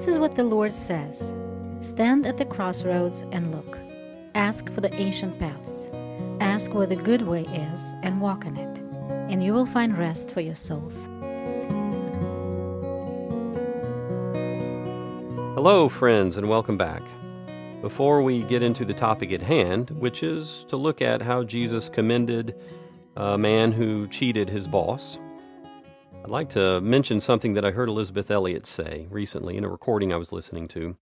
This is what the Lord says Stand at the crossroads and look. Ask for the ancient paths. Ask where the good way is and walk in it, and you will find rest for your souls. Hello, friends, and welcome back. Before we get into the topic at hand, which is to look at how Jesus commended a man who cheated his boss, I'd like to mention something that I heard Elisabeth Elliot say recently in a recording I was listening to.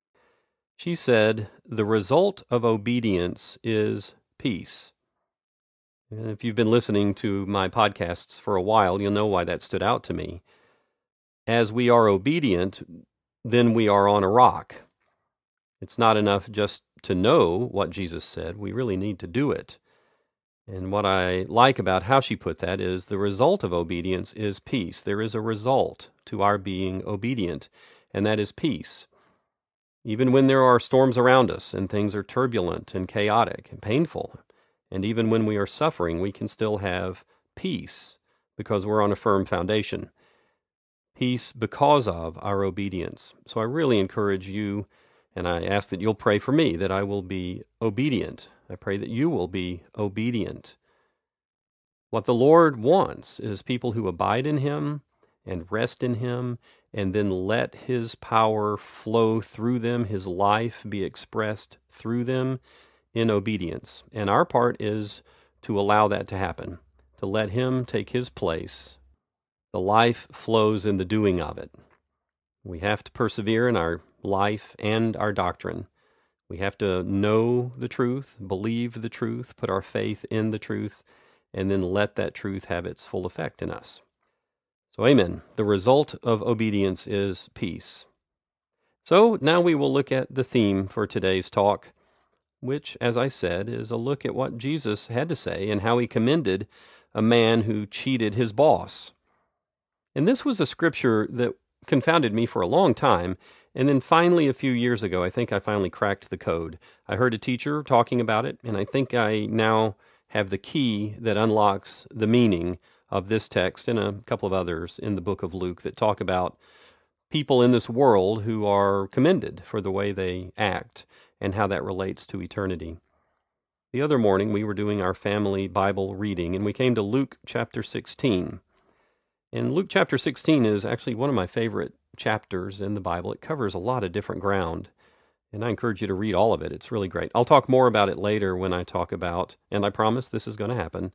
She said, The result of obedience is peace. And if you've been listening to my podcasts for a while, you'll know why that stood out to me. As we are obedient, then we are on a rock. It's not enough just to know what Jesus said, we really need to do it. And what I like about how she put that is the result of obedience is peace. There is a result to our being obedient, and that is peace. Even when there are storms around us and things are turbulent and chaotic and painful, and even when we are suffering, we can still have peace because we're on a firm foundation. Peace because of our obedience. So I really encourage you, and I ask that you'll pray for me that I will be obedient I pray that you will be obedient. What the Lord wants is people who abide in Him and rest in Him, and then let His power flow through them, His life be expressed through them in obedience. And our part is to allow that to happen, to let Him take His place. The life flows in the doing of it. We have to persevere in our life and our doctrine. We have to know the truth, believe the truth, put our faith in the truth, and then let that truth have its full effect in us. So, amen. The result of obedience is peace. So, now we will look at the theme for today's talk, which, as I said, is a look at what Jesus had to say and how he commended a man who cheated his boss. And this was a scripture that confounded me for a long time and then finally, a few years ago, I think I finally cracked the code. I heard a teacher talking about it, and I think I now have the key that unlocks the meaning of this text and a couple of others in the book of Luke that talk about people in this world who are commended for the way they act and how that relates to eternity. The other morning, we were doing our family Bible reading, and we came to Luke chapter 16. And Luke chapter 16 is actually one of my favorite chapters in the Bible. It covers a lot of different ground. And I encourage you to read all of it. It's really great. I'll talk more about it later when I talk about, and I promise this is going to happen,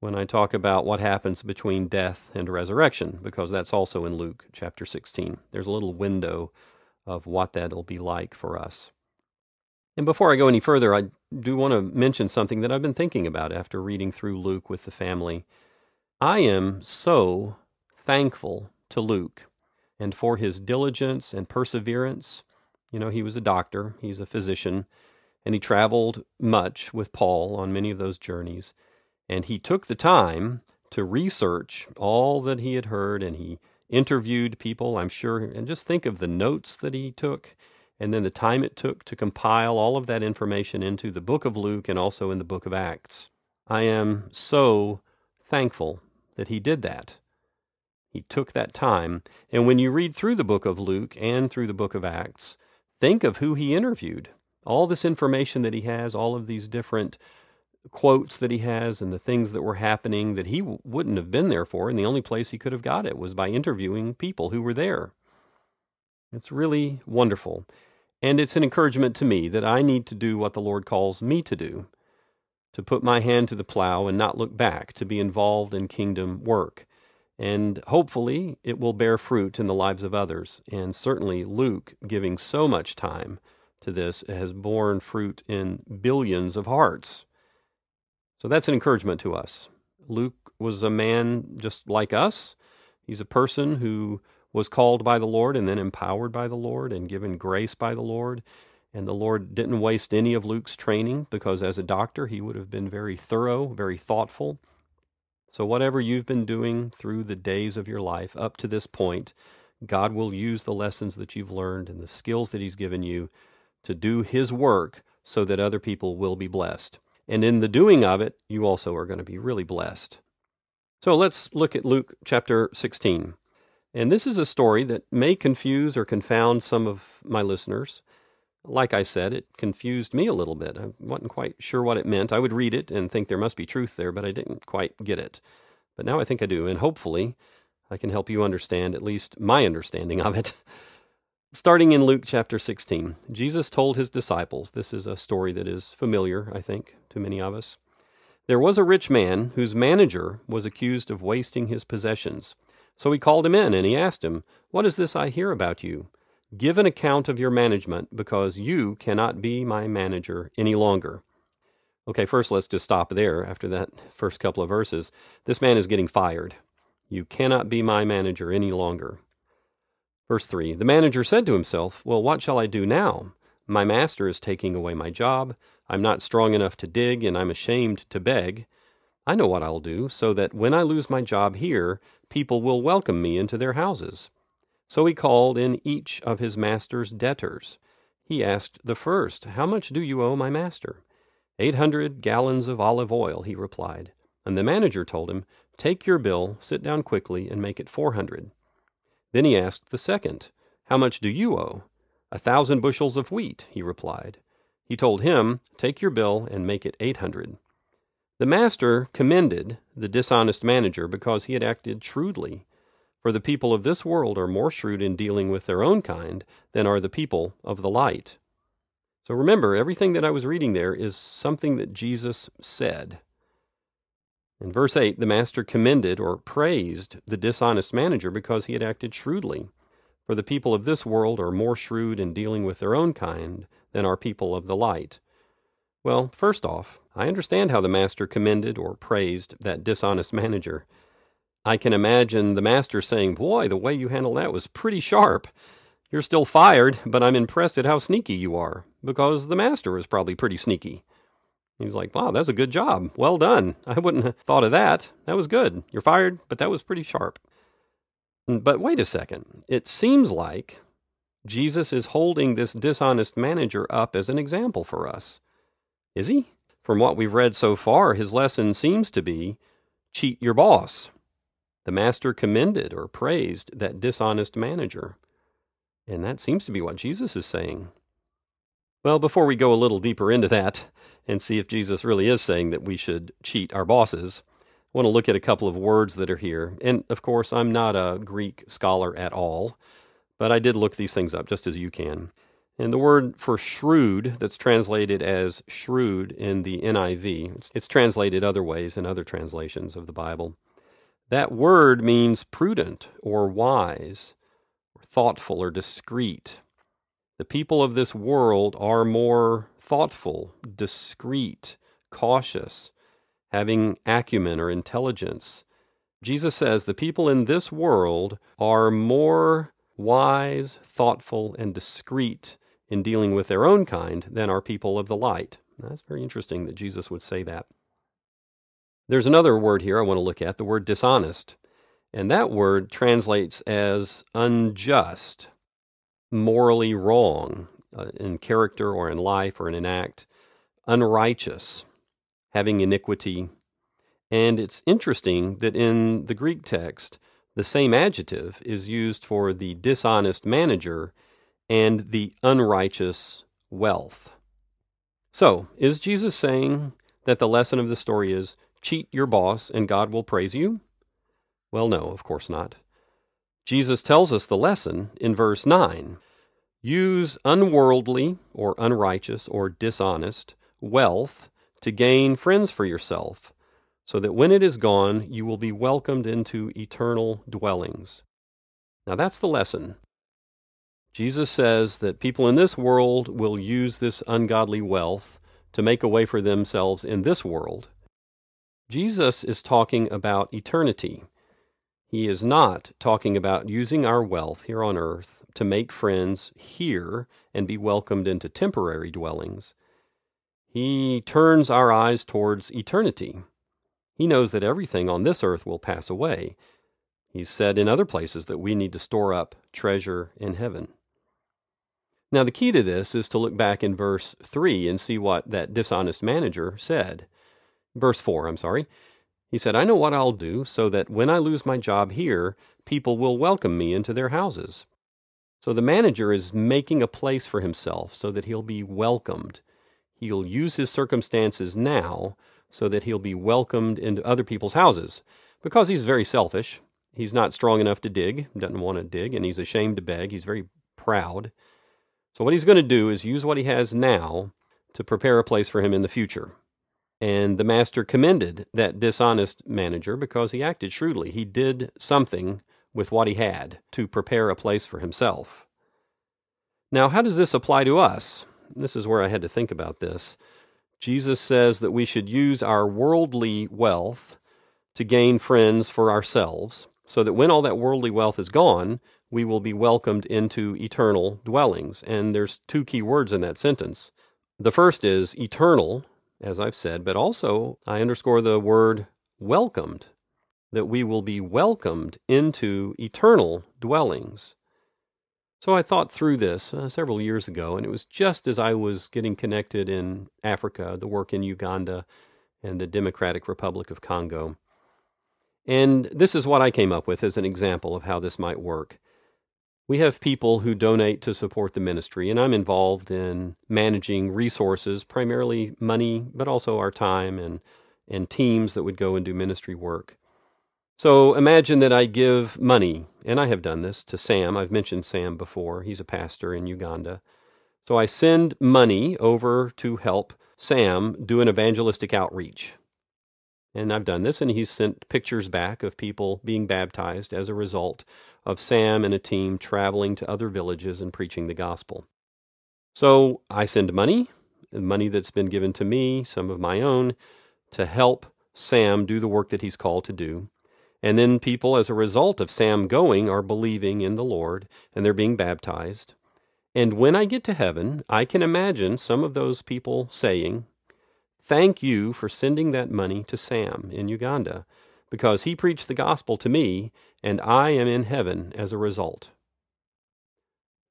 when I talk about what happens between death and resurrection, because that's also in Luke chapter 16. There's a little window of what that'll be like for us. And before I go any further, I do want to mention something that I've been thinking about after reading through Luke with the family. I am so thankful to Luke and for his diligence and perseverance. You know, he was a doctor, he's a physician, and he traveled much with Paul on many of those journeys. And he took the time to research all that he had heard and he interviewed people, I'm sure, and just think of the notes that he took and then the time it took to compile all of that information into the book of Luke and also in the book of Acts. I am so thankful that he did that. He took that time. And when you read through the book of Luke and through the book of Acts, think of who he interviewed. All this information that he has, all of these different quotes that he has, and the things that were happening that he w- wouldn't have been there for. And the only place he could have got it was by interviewing people who were there. It's really wonderful. And it's an encouragement to me that I need to do what the Lord calls me to do to put my hand to the plow and not look back, to be involved in kingdom work and hopefully it will bear fruit in the lives of others. And certainly Luke, giving so much time to this, has borne fruit in billions of hearts. So that's an encouragement to us. Luke was a man just like us. He's a person who was called by the Lord and then empowered by the Lord and given grace by the Lord. And the Lord didn't waste any of Luke's training because, as a doctor, he would have been very thorough, very thoughtful so, whatever you've been doing through the days of your life up to this point, God will use the lessons that you've learned and the skills that He's given you to do His work so that other people will be blessed. And in the doing of it, you also are going to be really blessed. So let's look at Luke chapter 16. And this is a story that may confuse or confound some of my listeners. Like I said, it confused me a little bit. I wasn't quite sure what it meant. I would read it and think there must be truth there, but I didn't quite get it. But now I think I do, and hopefully I can help you understand at least my understanding of it. Starting in Luke chapter 16, Jesus told his disciples, this is a story that is familiar, I think, to many of us. There was a rich man whose manager was accused of wasting his possessions. So he called him in and he asked him, What is this I hear about you? Give an account of your management, because you cannot be my manager any longer. Okay, first let's just stop there after that first couple of verses. This man is getting fired. You cannot be my manager any longer. Verse 3 The manager said to himself, Well, what shall I do now? My master is taking away my job. I'm not strong enough to dig, and I'm ashamed to beg. I know what I'll do, so that when I lose my job here, people will welcome me into their houses. So he called in each of his master's debtors. He asked the first, How much do you owe my master? Eight hundred gallons of olive oil, he replied. And the manager told him, Take your bill, sit down quickly, and make it four hundred. Then he asked the second, How much do you owe? A thousand bushels of wheat, he replied. He told him, Take your bill and make it eight hundred. The master commended the dishonest manager because he had acted shrewdly. For the people of this world are more shrewd in dealing with their own kind than are the people of the light. So remember, everything that I was reading there is something that Jesus said. In verse 8, the master commended or praised the dishonest manager because he had acted shrewdly. For the people of this world are more shrewd in dealing with their own kind than are people of the light. Well, first off, I understand how the master commended or praised that dishonest manager. I can imagine the master saying, Boy, the way you handled that was pretty sharp. You're still fired, but I'm impressed at how sneaky you are, because the master was probably pretty sneaky. He's like, wow, that's a good job. Well done. I wouldn't have thought of that. That was good. You're fired, but that was pretty sharp. Mm, but wait a second. It seems like Jesus is holding this dishonest manager up as an example for us. Is he? From what we've read so far, his lesson seems to be cheat your boss. The master commended or praised that dishonest manager. And that seems to be what Jesus is saying. Well, before we go a little deeper into that, and see if Jesus really is saying that we should cheat our bosses. I want to look at a couple of words that are here. And of course, I'm not a Greek scholar at all, but I did look these things up just as you can. And the word for shrewd, that's translated as shrewd in the NIV, it's, translated other ways in other translations of the Bible. That word means prudent or wise, or thoughtful or discreet. The people of this world are more thoughtful, discreet, cautious, having acumen or intelligence. Jesus says the people in this world are more wise, thoughtful, and discreet in dealing with their own kind than are people of the light. That's very interesting that Jesus would say that. There's another word here I want to look at, the word dishonest. And that word translates as unjust morally wrong uh, in character or in life or in an act, unrighteous, having iniquity. And it's interesting that in the Greek text, the same adjective is used for the dishonest manager and the unrighteous wealth. So, is Jesus saying that the lesson of the story is cheat your boss and God will praise you? Well, no, of course not. Jesus tells us the lesson in verse 9 Use unworldly or unrighteous or dishonest wealth to gain friends for yourself, so that when it is gone, you will be welcomed into eternal dwellings. Now, that's the lesson. Jesus says that people in this world will use this ungodly wealth to make a way for themselves in this world. Jesus is talking about eternity. He is not talking about using our wealth here on earth to make friends here and be welcomed into temporary dwellings. He turns our eyes towards eternity. He knows that everything on this earth will pass away. He's said in other places that we need to store up treasure in heaven. Now, the key to this is to look back in verse 3 and see what that dishonest manager said. Verse 4, I'm sorry. He said, I know what I'll do so that when I lose my job here, people will welcome me into their houses. So the manager is making a place for himself so that he'll be welcomed. He'll use his circumstances now so that he'll be welcomed into other people's houses. Because he's very selfish, he's not strong enough to dig, doesn't want to dig, and he's ashamed to beg. He's very proud. So, what he's going to do is use what he has now to prepare a place for him in the future. And the master commended that dishonest manager because he acted shrewdly. He did something with what he had to prepare a place for himself. Now, how does this apply to us? This is where I had to think about this. Jesus says that we should use our worldly wealth to gain friends for ourselves, so that when all that worldly wealth is gone, we will be welcomed into eternal dwellings. And there's two key words in that sentence. The first is eternal, as I've said, but also I underscore the word welcomed, that we will be welcomed into eternal dwellings. So I thought through this uh, several years ago, and it was just as I was getting connected in Africa, the work in Uganda and the Democratic Republic of Congo. And this is what I came up with as an example of how this might work. We have people who donate to support the ministry, and I'm involved in managing resources, primarily money, but also our time and, and teams that would go and do ministry work. So imagine that I give money, and I have done this to Sam. I've mentioned Sam before. He's a pastor in Uganda. So I send money over to help Sam do an evangelistic outreach. And I've done this, and he's sent pictures back of people being baptized as a result of Sam and a team traveling to other villages and preaching the gospel. So I send money, money that's been given to me, some of my own, to help Sam do the work that he's called to do. And then people, as a result of Sam going, are believing in the Lord and they're being baptized. And when I get to heaven, I can imagine some of those people saying, Thank you for sending that money to Sam in Uganda, because he preached the gospel to me, and I am in heaven as a result.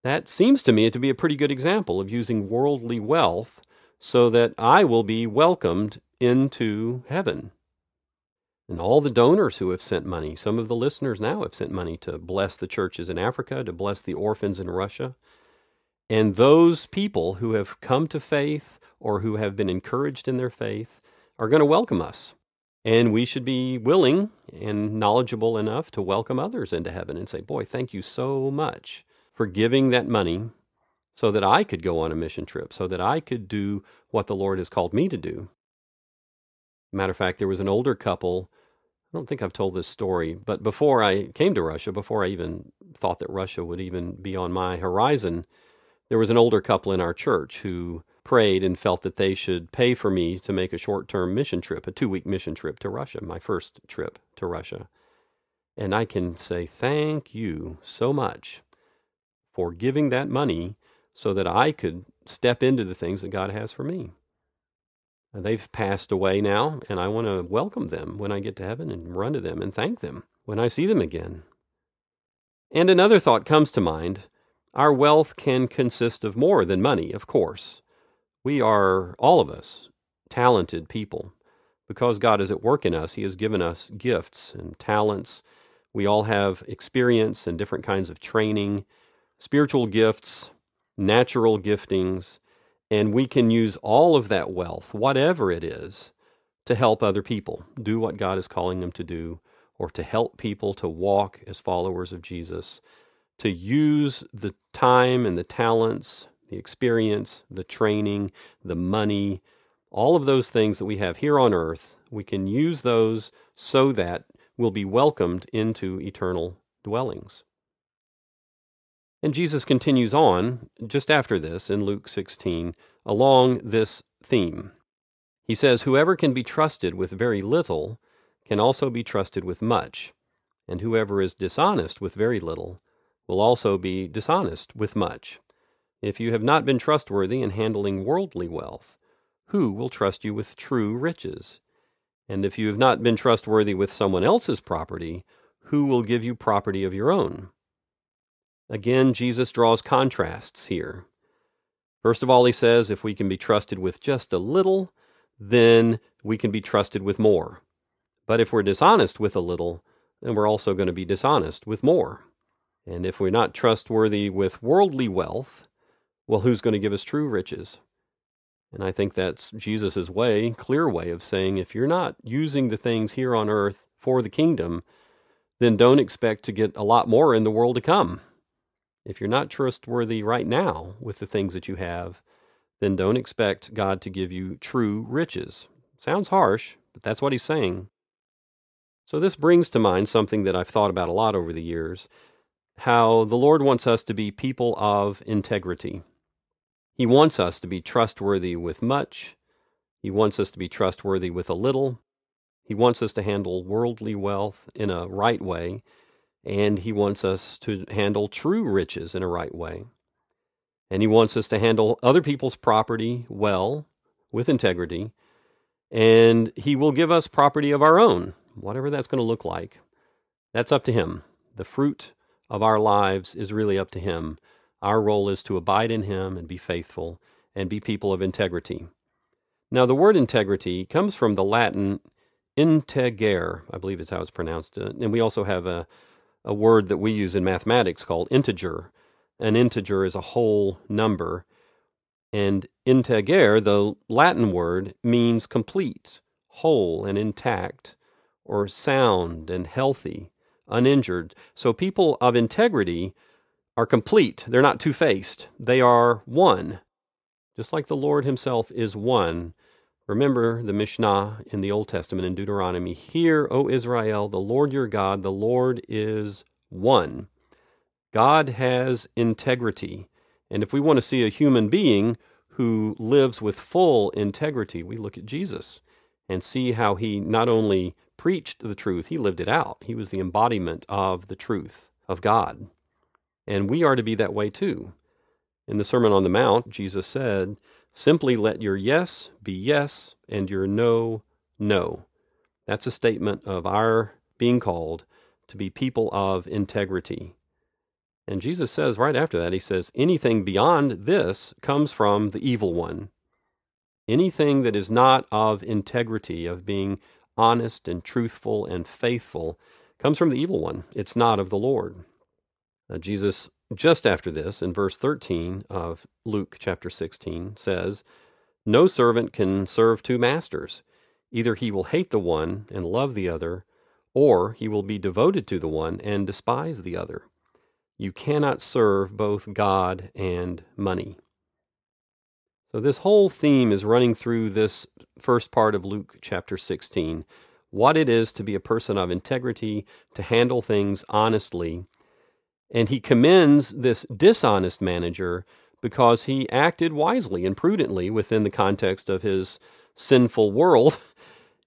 That seems to me to be a pretty good example of using worldly wealth so that I will be welcomed into heaven and all the donors who have sent money. Some of the listeners now have sent money to bless the churches in Africa, to bless the orphans in Russia. And those people who have come to faith or who have been encouraged in their faith are going to welcome us. And we should be willing and knowledgeable enough to welcome others into heaven and say, Boy, thank you so much for giving that money so that I could go on a mission trip, so that I could do what the Lord has called me to do. Matter of fact, there was an older couple I don't think I've told this story, but before I came to Russia, before I even thought that Russia would even be on my horizon, there was an older couple in our church who prayed and felt that they should pay for me to make a short term mission trip, a two week mission trip to Russia, my first trip to Russia. And I can say thank you so much for giving that money so that I could step into the things that God has for me. They've passed away now, and I want to welcome them when I get to heaven and run to them and thank them when I see them again. And another thought comes to mind our wealth can consist of more than money, of course. We are, all of us, talented people. Because God is at work in us, He has given us gifts and talents. We all have experience and different kinds of training, spiritual gifts, natural giftings and we can use all of that wealth, whatever it is, to help other people do what God is calling them to do, or to help people to walk as followers of Jesus, to use the time and the talents, the experience, the training, the money, all of those things that we have here on earth, we can use those so that we'll be welcomed into eternal dwellings. And Jesus continues on just after this in Luke 16 along this theme. He says, Whoever can be trusted with very little can also be trusted with much, and whoever is dishonest with very little will also be dishonest with much. If you have not been trustworthy in handling worldly wealth, who will trust you with true riches? And if you have not been trustworthy with someone else's property, who will give you property of your own? Again, Jesus draws contrasts here. First of all, he says if we can be trusted with just a little, then we can be trusted with more. But if we're dishonest with a little, then we're also going to be dishonest with more. And if we're not trustworthy with worldly wealth, well, who's going to give us true riches? And I think that's Jesus' way, clear way of saying if you're not using the things here on earth for the kingdom, then don't expect to get a lot more in the world to come. If you're not trustworthy right now with the things that you have, then don't expect God to give you true riches. Sounds harsh, but that's what he's saying. So, this brings to mind something that I've thought about a lot over the years how the Lord wants us to be people of integrity. He wants us to be trustworthy with much, He wants us to be trustworthy with a little, He wants us to handle worldly wealth in a right way, and He wants us to handle true riches in a right way. And He wants us to handle other people's property well, with integrity, and He will give us property of our own whatever that's going to look like, that's up to Him. The fruit of our lives is really up to Him. Our role is to abide in Him and be faithful and be people of integrity. Now, the word integrity comes from the Latin integer, I believe is how it's pronounced. Uh, and we also have a, a word that we use in mathematics called integer. An integer is a whole number. And integer, the Latin word, means complete, whole, and intact or sound and healthy, uninjured. So people of integrity are complete. They're not two faced, they are one. Just like the Lord Himself is one. Remember the Mishnah in the Old Testament in Deuteronomy Hear, O Israel, the Lord your God, the Lord is one. God has integrity. And if we want to see a human being who lives with full integrity, we look at Jesus and see how he not only preached the truth, he lived it out. He was the embodiment of the truth of God. And we are to be that way too. In the Sermon on the Mount, Jesus said, Simply let your yes be yes and your no, no. That's a statement of our being called to be people of integrity. And Jesus says right after that, He says, anything beyond this comes from the evil one. Anything that is not of integrity, of being honest and truthful and faithful comes from the evil one. It's not of the Lord. Uh, Jesus, just after this, in verse 13 of Luke chapter 16, says, No servant can serve two masters. Either he will hate the one and love the other, or he will be devoted to the one and despise the other. You cannot serve both God and money. So, this whole theme is running through this first part of Luke chapter 16 what it is to be a person of integrity, to handle things honestly. And he commends this dishonest manager because he acted wisely and prudently within the context of his sinful world.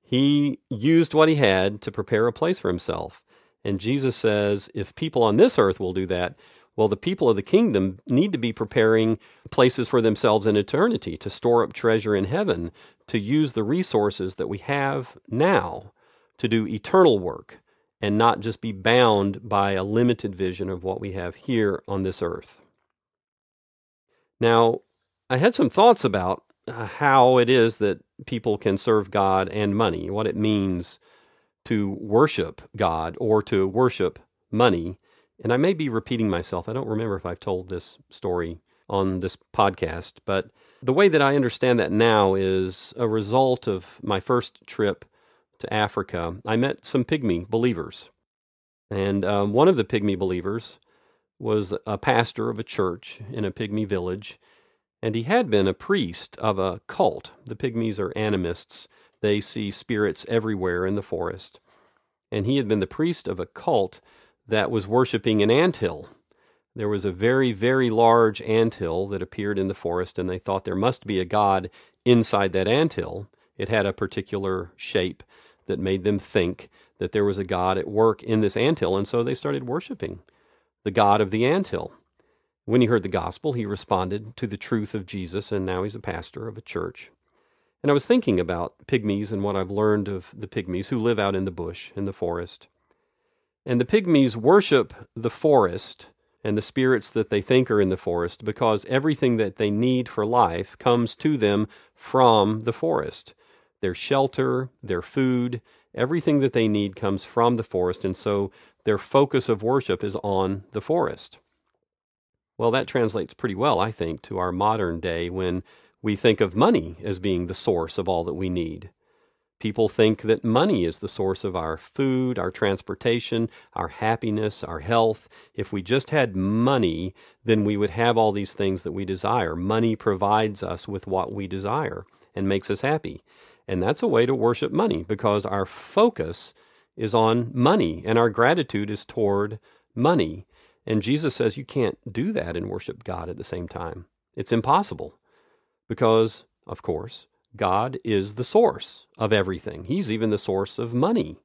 He used what he had to prepare a place for himself. And Jesus says, if people on this earth will do that, well, the people of the kingdom need to be preparing places for themselves in eternity, to store up treasure in heaven, to use the resources that we have now to do eternal work and not just be bound by a limited vision of what we have here on this earth. Now, I had some thoughts about uh, how it is that people can serve God and money, what it means to worship God or to worship money and I may be repeating myself. I don't remember if I've told this story on this podcast, but the way that I understand that now is a result of my first trip to Africa. I met some pygmy believers. And um, one of the pygmy believers was a pastor of a church in a pygmy village, and he had been a priest of a cult. The pygmies are animists, they see spirits everywhere in the forest. And he had been the priest of a cult that was worshiping an anthill. There was a very, very large anthill that appeared in the forest, and they thought there must be a god inside that anthill. It had a particular shape that made them think that there was a god at work in this anthill, and so they started worshiping the god of the anthill. When he heard the gospel, he responded to the truth of Jesus, and now he's a pastor of a church. And I was thinking about pygmies and what I've learned of the pygmies who live out in the bush, in the forest. And the pygmies worship the forest and the spirits that they think are in the forest because everything that they need for life comes to them from the forest. Their shelter, their food, everything that they need comes from the forest, and so their focus of worship is on the forest. Well, that translates pretty well, I think, to our modern day when we think of money as being the source of all that we need. People think that money is the source of our food, our transportation, our happiness, our health. If we just had money, then we would have all these things that we desire. Money provides us with what we desire and makes us happy. And that's a way to worship money because our focus is on money and our gratitude is toward money. And Jesus says you can't do that and worship God at the same time. It's impossible because, of course, God is the source of everything. He's even the source of money.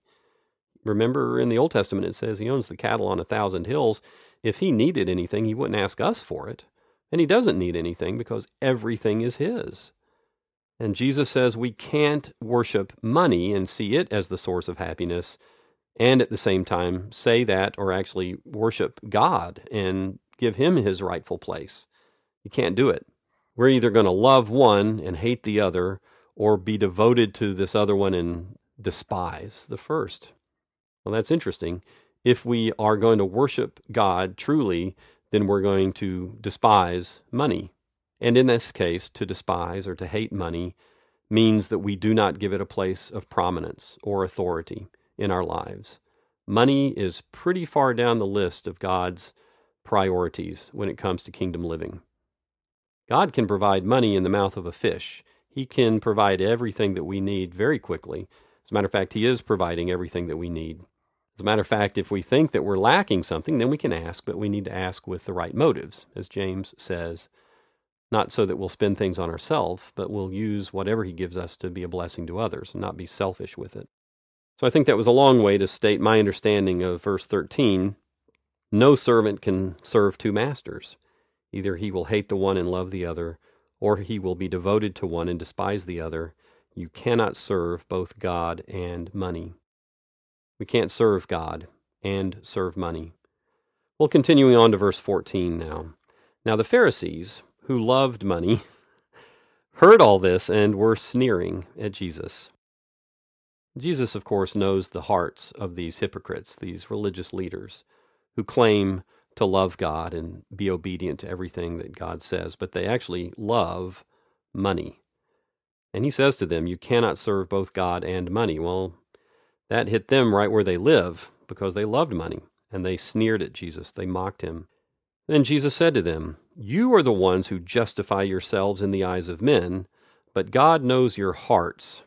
Remember in the Old Testament, it says he owns the cattle on a thousand hills. If he needed anything, he wouldn't ask us for it. And he doesn't need anything because everything is his. And Jesus says we can't worship money and see it as the source of happiness and at the same time say that or actually worship God and give him his rightful place. You can't do it. We're either going to love one and hate the other, or be devoted to this other one and despise the first. Well, that's interesting. If we are going to worship God truly, then we're going to despise money. And in this case, to despise or to hate money means that we do not give it a place of prominence or authority in our lives. Money is pretty far down the list of God's priorities when it comes to kingdom living. God can provide money in the mouth of a fish. He can provide everything that we need very quickly. As a matter of fact, He is providing everything that we need. As a matter of fact, if we think that we're lacking something, then we can ask, but we need to ask with the right motives, as James says. Not so that we'll spend things on ourselves, but we'll use whatever He gives us to be a blessing to others and not be selfish with it. So I think that was a long way to state my understanding of verse 13. No servant can serve two masters. Either he will hate the one and love the other, or he will be devoted to one and despise the other. You cannot serve both God and money. We can't serve God and serve money. Well, continuing on to verse 14 now. Now the Pharisees, who loved money, heard all this and were sneering at Jesus. Jesus, of course, knows the hearts of these hypocrites, these religious leaders, who claim to love God and be obedient to everything that God says, but they actually love money. And he says to them, You cannot serve both God and money. Well, that hit them right where they live because they loved money and they sneered at Jesus. They mocked him. Then Jesus said to them, You are the ones who justify yourselves in the eyes of men, but God knows your hearts.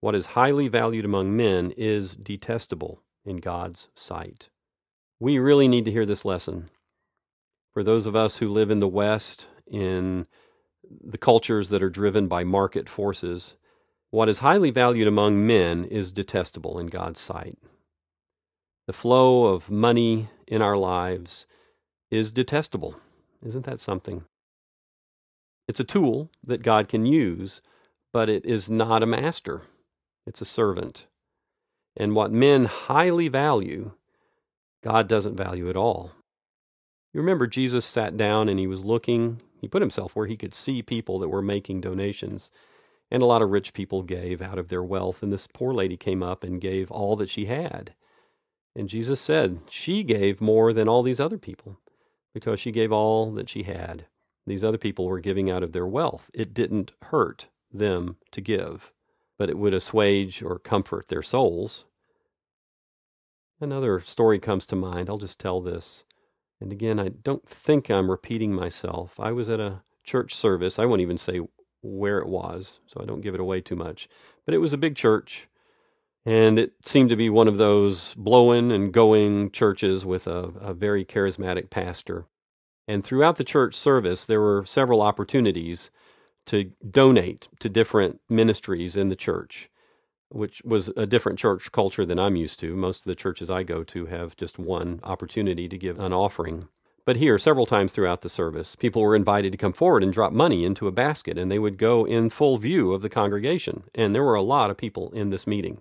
What is highly valued among men is detestable in God's sight. We really need to hear this lesson. For those of us who live in the West, in the cultures that are driven by market forces, what is highly valued among men is detestable in God's sight. The flow of money in our lives is detestable. Isn't that something? It's a tool that God can use, but it is not a master, it's a servant. And what men highly value God doesn't value it all. You remember Jesus sat down and he was looking, he put himself where he could see people that were making donations. And a lot of rich people gave out of their wealth. And this poor lady came up and gave all that she had. And Jesus said she gave more than all these other people because she gave all that she had. These other people were giving out of their wealth. It didn't hurt them to give, but it would assuage or comfort their souls. Another story comes to mind. I'll just tell this. And again, I don't think I'm repeating myself. I was at a church service. I won't even say where it was, so I don't give it away too much. But it was a big church, and it seemed to be one of those blowing and going churches with a, a very charismatic pastor. And throughout the church service, there were several opportunities to donate to different ministries in the church which was a different church culture than I'm used to. Most of the churches I go to have just one opportunity to give an offering. But here, several times throughout the service, people were invited to come forward and drop money into a basket, and they would go in full view of the congregation. And there were a lot of people in this meeting.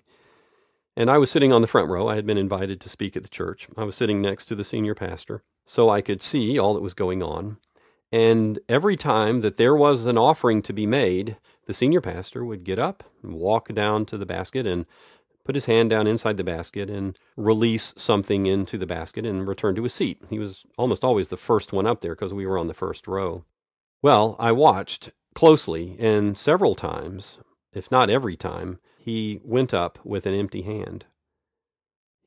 And I was sitting on the front row. I had been invited to speak at the church. I was sitting next to the senior pastor, so I could see all that was going on. And every time that there was an offering to be made, the senior pastor would get up walk down to the basket and put his hand down inside the basket and release something into the basket and return to his seat. He was almost always the first one up there because we were on the first row. Well, I watched closely, and several times, if not every time, he went up with an empty hand.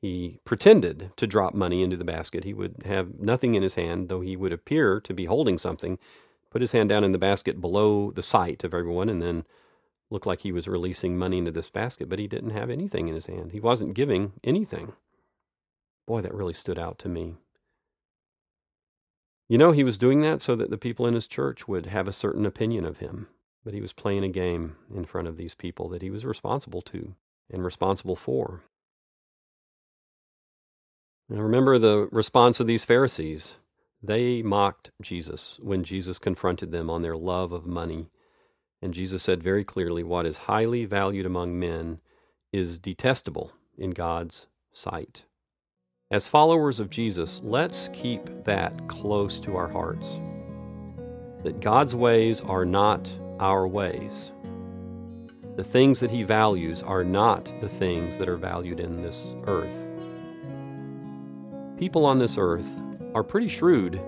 He pretended to drop money into the basket. He would have nothing in his hand, though he would appear to be holding something, put his hand down in the basket below the sight of everyone, and then looked like he was releasing money into this basket, but he didn't have anything in his hand. He wasn't giving anything. Boy, that really stood out to me. You know, he was doing that so that the people in his church would have a certain opinion of him, but he was playing a game in front of these people that he was responsible to and responsible for. Now remember the response of these Pharisees. They mocked Jesus when Jesus confronted them on their love of money and Jesus said very clearly, What is highly valued among men is detestable in God's sight. As followers of Jesus, let's keep that close to our hearts. That God's ways are not our ways. The things that He values are not the things that are valued in this earth. People on this earth are pretty shrewd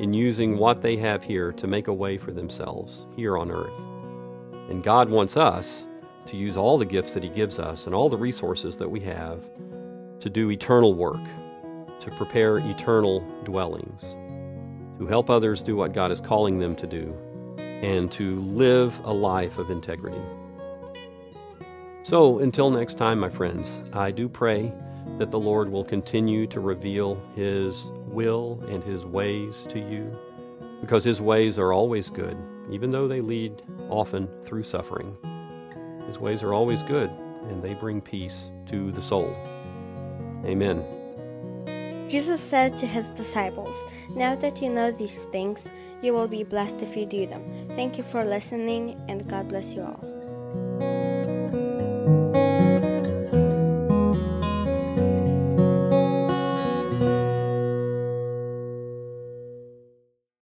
in using what they have here to make a way for themselves here on earth. And God wants us to use all the gifts that He gives us and all the resources that we have to do eternal work, to prepare eternal dwellings, to help others do what God is calling them to do, and to live a life of integrity. So, until next time, my friends, I do pray that the Lord will continue to reveal His will and His ways to you, because His ways are always good even though they lead often through suffering. His ways are always good, and they bring peace to the soul. Amen. Jesus said to his disciples, Now that you know these things, you will be blessed if you do them. Thank you for listening, and God bless you all.